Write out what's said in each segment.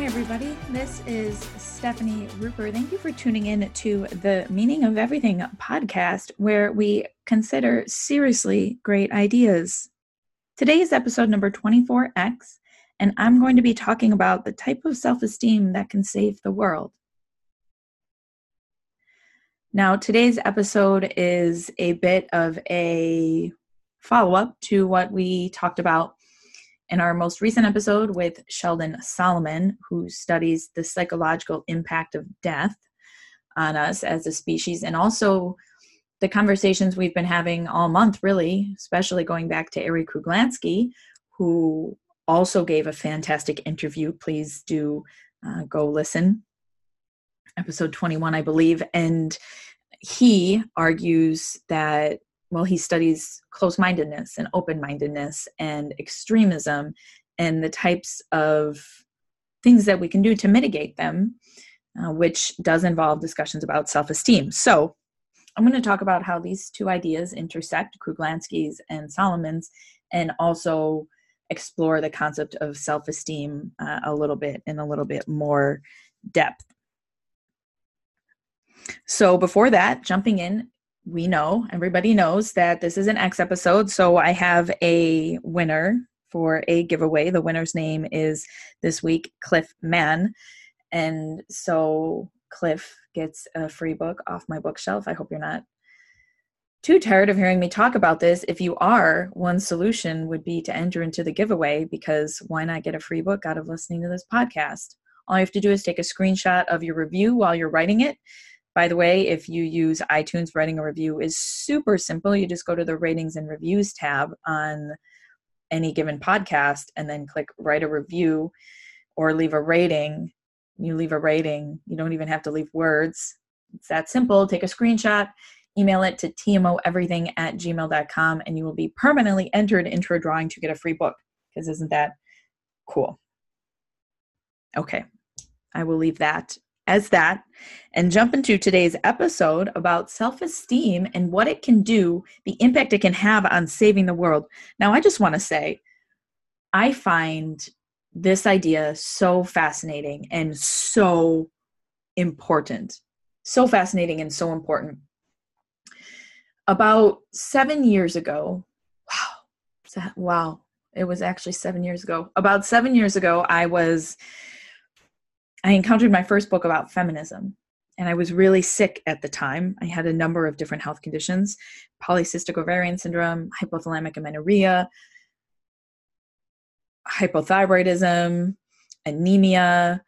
Hi, everybody. This is Stefani Ruper. Thank you for tuning in to the Meaning of Everything podcast, where we consider seriously great ideas. Today is episode number 24X, and I'm going to be talking about the type of self esteem that can save the world. Now, today's episode is a bit of a follow up to what we talked about in our most recent episode with Sheldon Solomon, who studies the psychological impact of death on us as a species, and also the conversations we've been having all month, really, especially going back to Arie Kruglanski, who also gave a fantastic interview. Please do uh, go listen. Episode 21, I believe. And he argues that well, he studies close mindedness and open mindedness and extremism and the types of things that we can do to mitigate them, uh, which does involve discussions about self esteem. So, I'm going to talk about how these two ideas intersect, Kruglanski's and Solomon's, and also explore the concept of self esteem uh, a little bit in a little bit more depth. So, before that, jumping in, we know, everybody knows that this is an X episode. So I have a winner for a giveaway. The winner's name is this week Cliff Mann. And so Cliff gets a free book off my bookshelf. I hope you're not too tired of hearing me talk about this. If you are, one solution would be to enter into the giveaway because why not get a free book out of listening to this podcast? All you have to do is take a screenshot of your review while you're writing it by the way, if you use iTunes, writing a review is super simple. You just go to the ratings and reviews tab on any given podcast and then click write a review or leave a rating. You leave a rating, you don't even have to leave words. It's that simple. Take a screenshot, email it to tmoeverything at gmail.com, and you will be permanently entered into a drawing to get a free book. Because isn't that cool? Okay, I will leave that as that and jump into today's episode about self esteem and what it can do, the impact it can have on saving the world. Now, I just want to say, I find this idea so fascinating and so important. So fascinating and so important. About seven years ago, wow, wow, it was actually seven years ago. About seven years ago, I was I encountered my first book about feminism. And I was really sick at the time. I had a number of different health conditions polycystic ovarian syndrome, hypothalamic amenorrhea, hypothyroidism, anemia,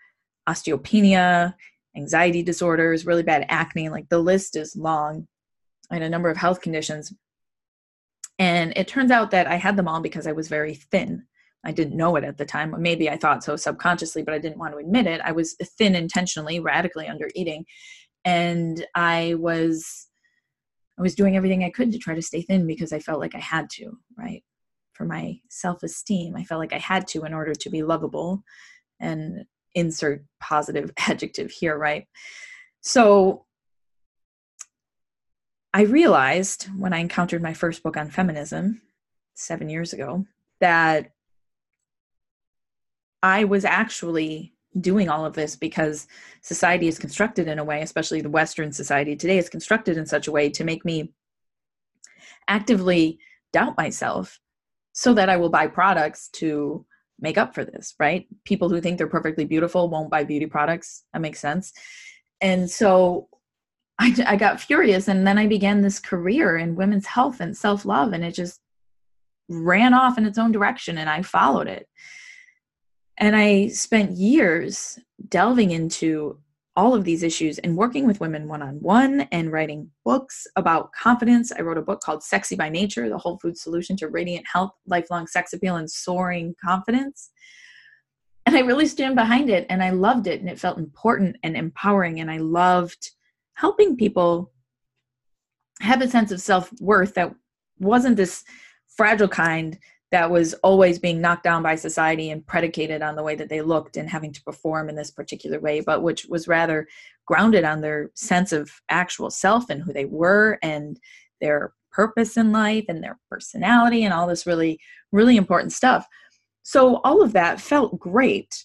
osteopenia, anxiety disorders, really bad acne. Like the list is long. I had a number of health conditions. And it turns out that I had them all because I was very thin. I didn't know it at the time. Maybe I thought so subconsciously, but I didn't want to admit it. I was thin intentionally, radically under eating. And I was I was doing everything I could to try to stay thin because I felt like I had to, right? For my self-esteem. I felt like I had to in order to be lovable and insert positive adjective here, right? So I realized when I encountered my first book on feminism 7 years ago that I was actually doing all of this because society is constructed in a way, especially the Western society today, is constructed in such a way to make me actively doubt myself so that I will buy products to make up for this, right? People who think they're perfectly beautiful won't buy beauty products. That makes sense. And so I, I got furious, and then I began this career in women's health and self love, and it just ran off in its own direction, and I followed it. And I spent years delving into all of these issues and working with women one on one and writing books about confidence. I wrote a book called Sexy by Nature The Whole Food Solution to Radiant Health, Lifelong Sex Appeal, and Soaring Confidence. And I really stood behind it and I loved it and it felt important and empowering. And I loved helping people have a sense of self worth that wasn't this fragile kind that was always being knocked down by society and predicated on the way that they looked and having to perform in this particular way, but which was rather grounded on their sense of actual self and who they were and their purpose in life and their personality and all this really, really important stuff. So all of that felt great.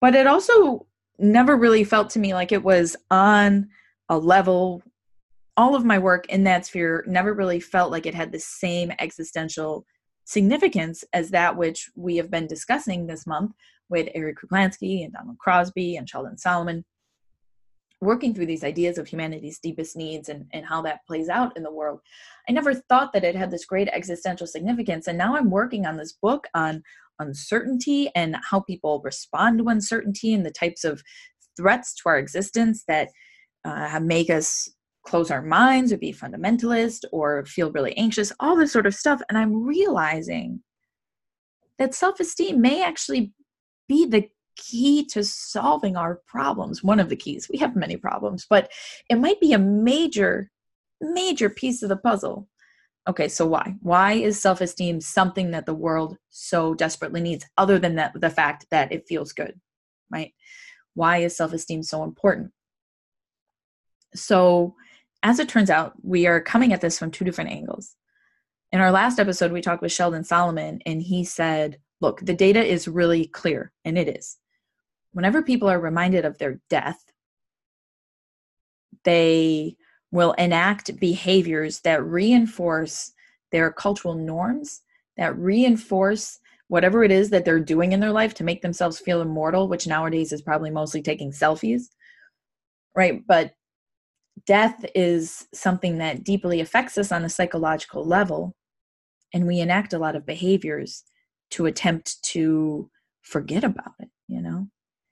but it also never really felt to me like it was on a level all of my work in that sphere never really felt like it had the same existential significance as that which we have been discussing this month with Eric Kruglanski and Donald Crosby and Sheldon Solomon, working through these ideas of humanity's deepest needs and, and how that plays out in the world. I never thought that it had this great existential significance. And now I'm working on this book on uncertainty and how people respond to uncertainty and the types of threats to our existence that uh, make us close our minds or be fundamentalist or feel really anxious, all this sort of stuff. And I'm realizing that self esteem may actually be the key to solving our problems. One of the keys. We have many problems, but it might be a major, major piece of the puzzle. Okay, so why? Why is self esteem something that the world so desperately needs, other than that, the fact that it feels good, right? Why is self esteem so important? So, as it turns out, we are coming at this from two different angles. In our last episode, we talked with Sheldon Solomon, and he said, Look, the data is really clear, and it is. Whenever people are reminded of their death, they will enact behaviors that reinforce their cultural norms, that reinforce whatever it is that they're doing in their life to make themselves feel immortal, which nowadays is probably mostly taking selfies, right? But death is something that deeply affects us on a psychological level and we enact a lot of behaviors to attempt to forget about it you know?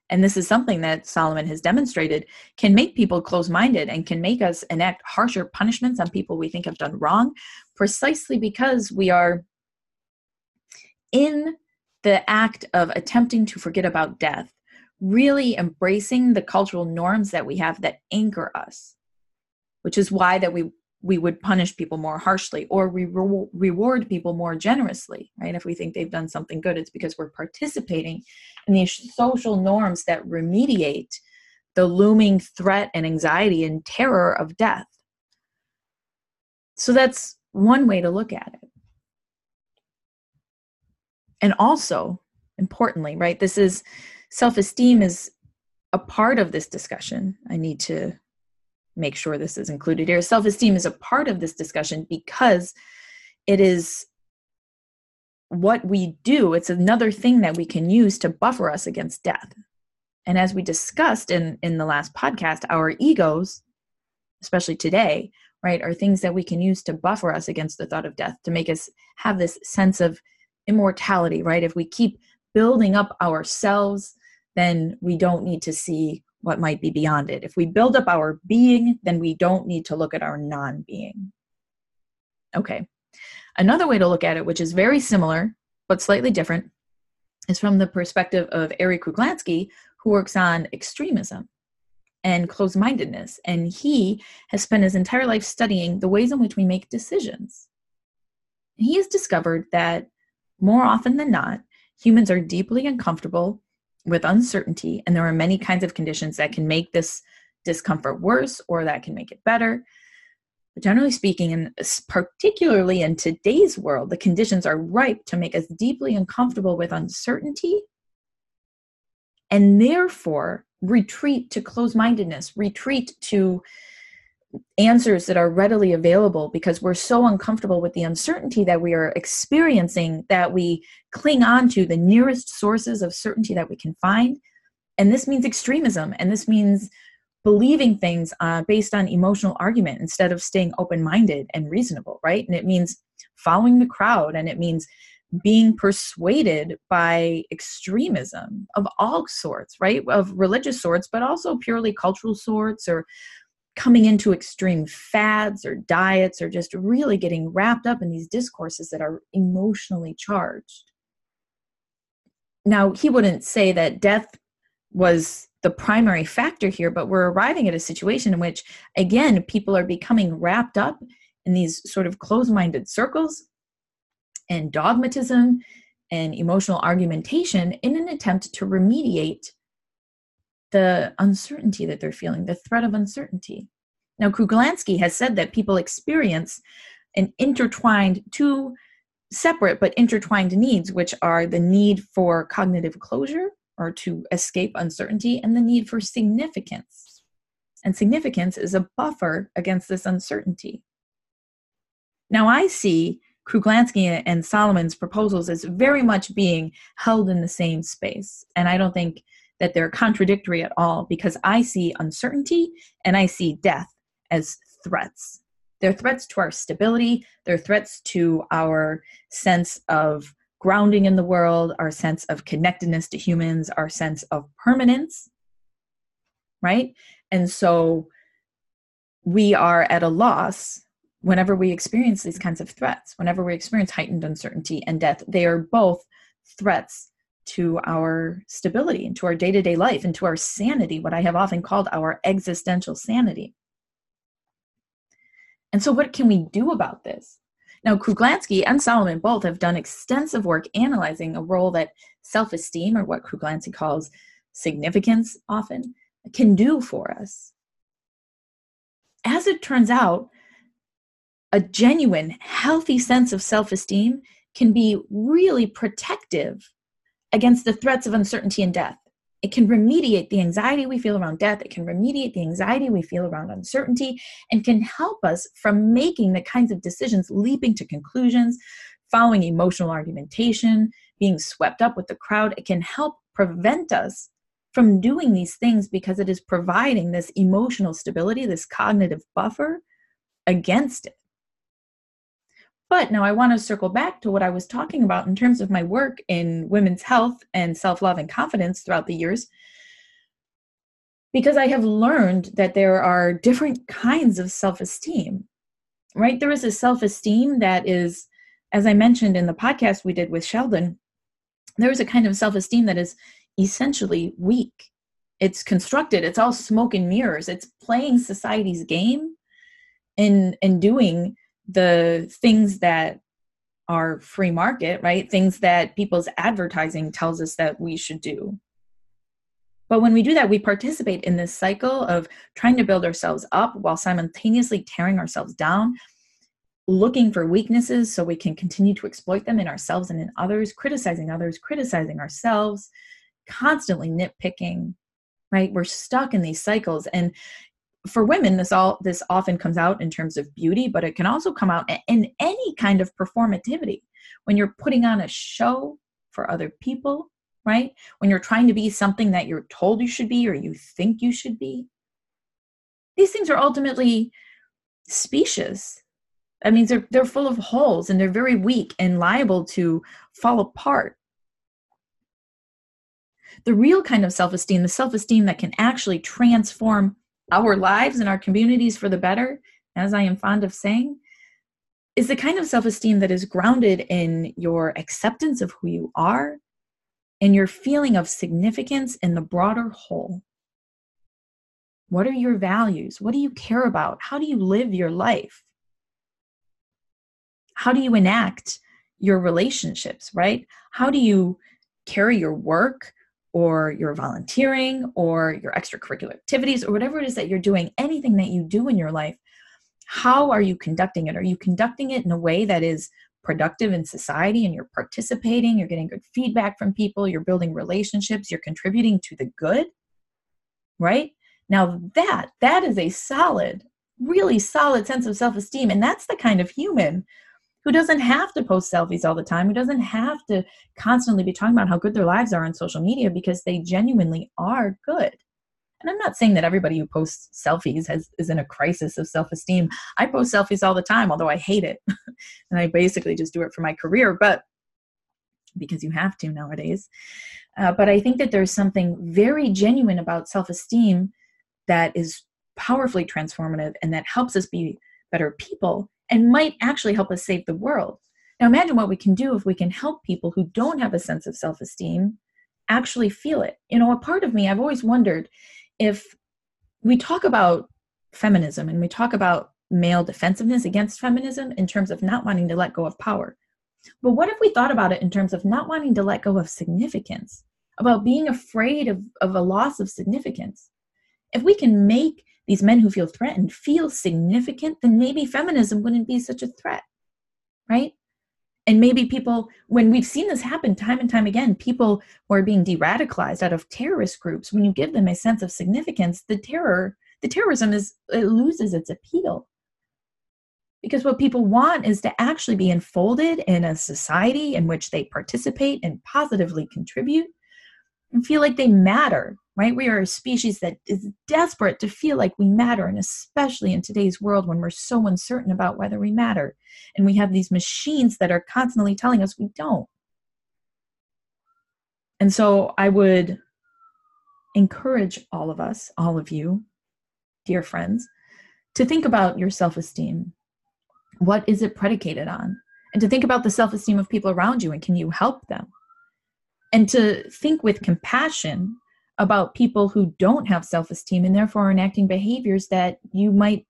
And this is something that solomon has demonstrated can make people close-minded and can make us enact harsher punishments on people we think have done wrong precisely because we are in the act of attempting to forget about death really embracing the cultural norms that we have that anchor us which is why that we we would punish people more harshly or we re- reward people more generously right? If we think they've done something good it's because we're participating in these social norms that remediate the looming threat and anxiety and terror of death. So that's one way to look at it. And also importantly right this is self-esteem is a part of this discussion. I need to make sure this is included here. Self esteem is a part of this discussion because it is what we do. It's another thing that we can use to buffer us against death. And as we discussed in, in the last podcast, our egos, especially today, right, are things that we can use to buffer us against the thought of death, to make us have this sense of immortality, right? If we keep building up ourselves, then we don't need to see what might be beyond it. If we build up our being, then we don't need to look at our non being. Okay. Another way to look at it, which is very similar but slightly different, is from the perspective of Eric Kruglanski, who works on extremism and closed mindedness. And he has spent his entire life studying the ways in which we make decisions. He has discovered that more often than not, humans are deeply uncomfortable with uncertainty, and there are many kinds of conditions that can make this discomfort worse or that can make it better. But generally speaking, and particularly in today's world, the conditions are ripe to make us deeply uncomfortable with uncertainty and therefore retreat to closed mindedness, retreat to answers that are readily available because we're so uncomfortable with the uncertainty that we are experiencing that we cling on to the nearest sources of certainty that we can find. And this means extremism, and this means believing things uh, based on emotional argument instead of staying open minded and reasonable, right? And it means following the crowd, and it means being persuaded by extremism of all sorts, right? Of religious sorts, but also purely cultural sorts or coming into extreme fads or diets or just really getting wrapped up in these discourses that are emotionally charged. Now, he wouldn't say that death was the primary factor here, but we're arriving at a situation in which, again, people are becoming wrapped up in these sort of closed minded circles and dogmatism and emotional argumentation in an attempt to remediate the uncertainty that they're feeling, the threat of uncertainty. Now, Kruglanski has said that people experience an intertwined, two separate but intertwined needs, which are the need for cognitive closure or to escape uncertainty and the need for significance. And significance is a buffer against this uncertainty. Now, I see Kruglanski and Solomon's proposals as very much being held in the same space. And I don't think that they're contradictory at all because I see uncertainty and I see death as threats. They're threats to our stability, they're threats to our sense of grounding in the world, our sense of connectedness to humans, our sense of permanence, right? And so we are at a loss whenever we experience these kinds of threats, whenever we experience heightened uncertainty and death. They are both threats to our stability and to our day to day life and to our sanity, what I have often called our existential sanity. And so, what can we do about this? Now, Kruglanski and Solomon both have done extensive work analyzing a role that self esteem, or what Kruglanski calls significance, often can do for us. As it turns out, a genuine, healthy sense of self esteem can be really protective against the threats of uncertainty and death. It can remediate the anxiety we feel around death. It can remediate the anxiety we feel around uncertainty and can help us from making the kinds of decisions, leaping to conclusions, following emotional argumentation, being swept up with the crowd. It can help prevent us from doing these things because it is providing this emotional stability, this cognitive buffer against it. But now I want to circle back to what I was talking about in terms of my work in women's health and self love and confidence throughout the years. Because I have learned that there are different kinds of self esteem, right? There is a self esteem that is, as I mentioned in the podcast we did with Sheldon, there is a kind of self esteem that is essentially weak. It's constructed, it's all smoke and mirrors, it's playing society's game and, and doing the things that are free market, right? Things that people's advertising tells us that we should do. But when we do that, we participate in this cycle of trying to build ourselves up while simultaneously tearing ourselves down, looking for weaknesses so we can continue to exploit them in ourselves and in others, criticizing others, criticizing ourselves, constantly nitpicking, right? We're stuck in these cycles. And for women this all this often comes out in terms of beauty but it can also come out in any kind of performativity. When you're putting on a show for other people right? When you're trying to be something that you're told you should be or you think you should be. These things are ultimately specious. That means they're, they're full of holes and they're very weak and liable to fall apart. The real kind of self-esteem the self-esteem that can actually transform our lives and our communities for the better, as I am fond of saying, is the kind of self esteem that is grounded in your acceptance of who you are and your feeling of significance in the broader whole. What are your values? What do you care about? How do you live your life? How do you enact your relationships, right? How do you carry your work or you're volunteering or your extracurricular activities or whatever it is that you're doing, anything that you do in your life, how are you conducting it? Are you conducting it in a way that is productive in society and you're participating, you're getting good feedback from people, you're building relationships, you're contributing to the good? Right? Now that that is a solid, really solid sense of self-esteem and that's the kind of human who doesn't have to post selfies all the time, who doesn't have to constantly be talking about how good their lives are on social media because they genuinely are good. And I'm not saying that everybody who posts selfies has, is in a crisis of self esteem. I post selfies all the time, although I hate it. and I basically just do it for my career, but because you have to nowadays. Uh, but I think that there's something very genuine about self esteem that is powerfully transformative and that helps us be better people and might actually help us save the world. Now, imagine what we can do if we can help people who don't have a sense of self esteem actually feel it. You know, a part of me, I've always wondered if we talk about feminism and we talk about male defensiveness against feminism in terms of not wanting to let go of power. But what if we thought about it in terms of not wanting to let go of significance, about being afraid of, of a loss of significance? If we can make these men who feel threatened feel significant, then maybe feminism wouldn't be such a threat, right? and maybe people when we've seen this happen time and time again people who are being de-radicalized out of terrorist groups when you give them a sense of significance the terror the terrorism is it loses its appeal because what people want is to actually be enfolded in a society in which they participate and positively contribute and feel like they matter right? We are a species that is desperate to feel like we matter and especially in today's world when we're so uncertain about whether we matter and we have these machines that are constantly telling us we don't. And so i would encourage all of us all of you dear friends to think about your self-esteem. What is it predicated on? And to think about the self-esteem of people around you and can you help them and to think with compassion about people who don't have self esteem and therefore are enacting behaviors that you might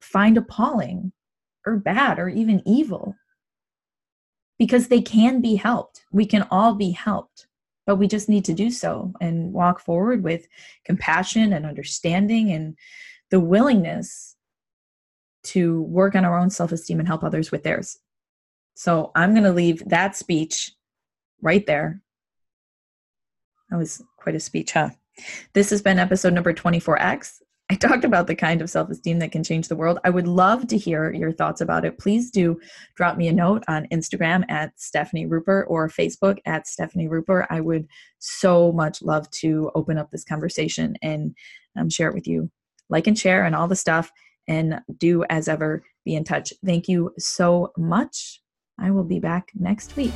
find appalling or bad or even evil. Because they can be helped. We can all be helped, but we just need to do so and walk forward with compassion and understanding and the willingness to work on our own self esteem and help others with theirs. So I'm going to leave that speech right there that was quite a speech, huh? This has been episode number 24X. I talked about the kind of self esteem that can change the world. I would love to hear your thoughts about it. Please do drop me a note on Instagram at Stefani Ruper or Facebook at Stefani Ruper. I would so much love to open up this conversation and um, share it with you. Like and share and all the stuff. And do as ever be in touch. Thank you so much. I will be back next week.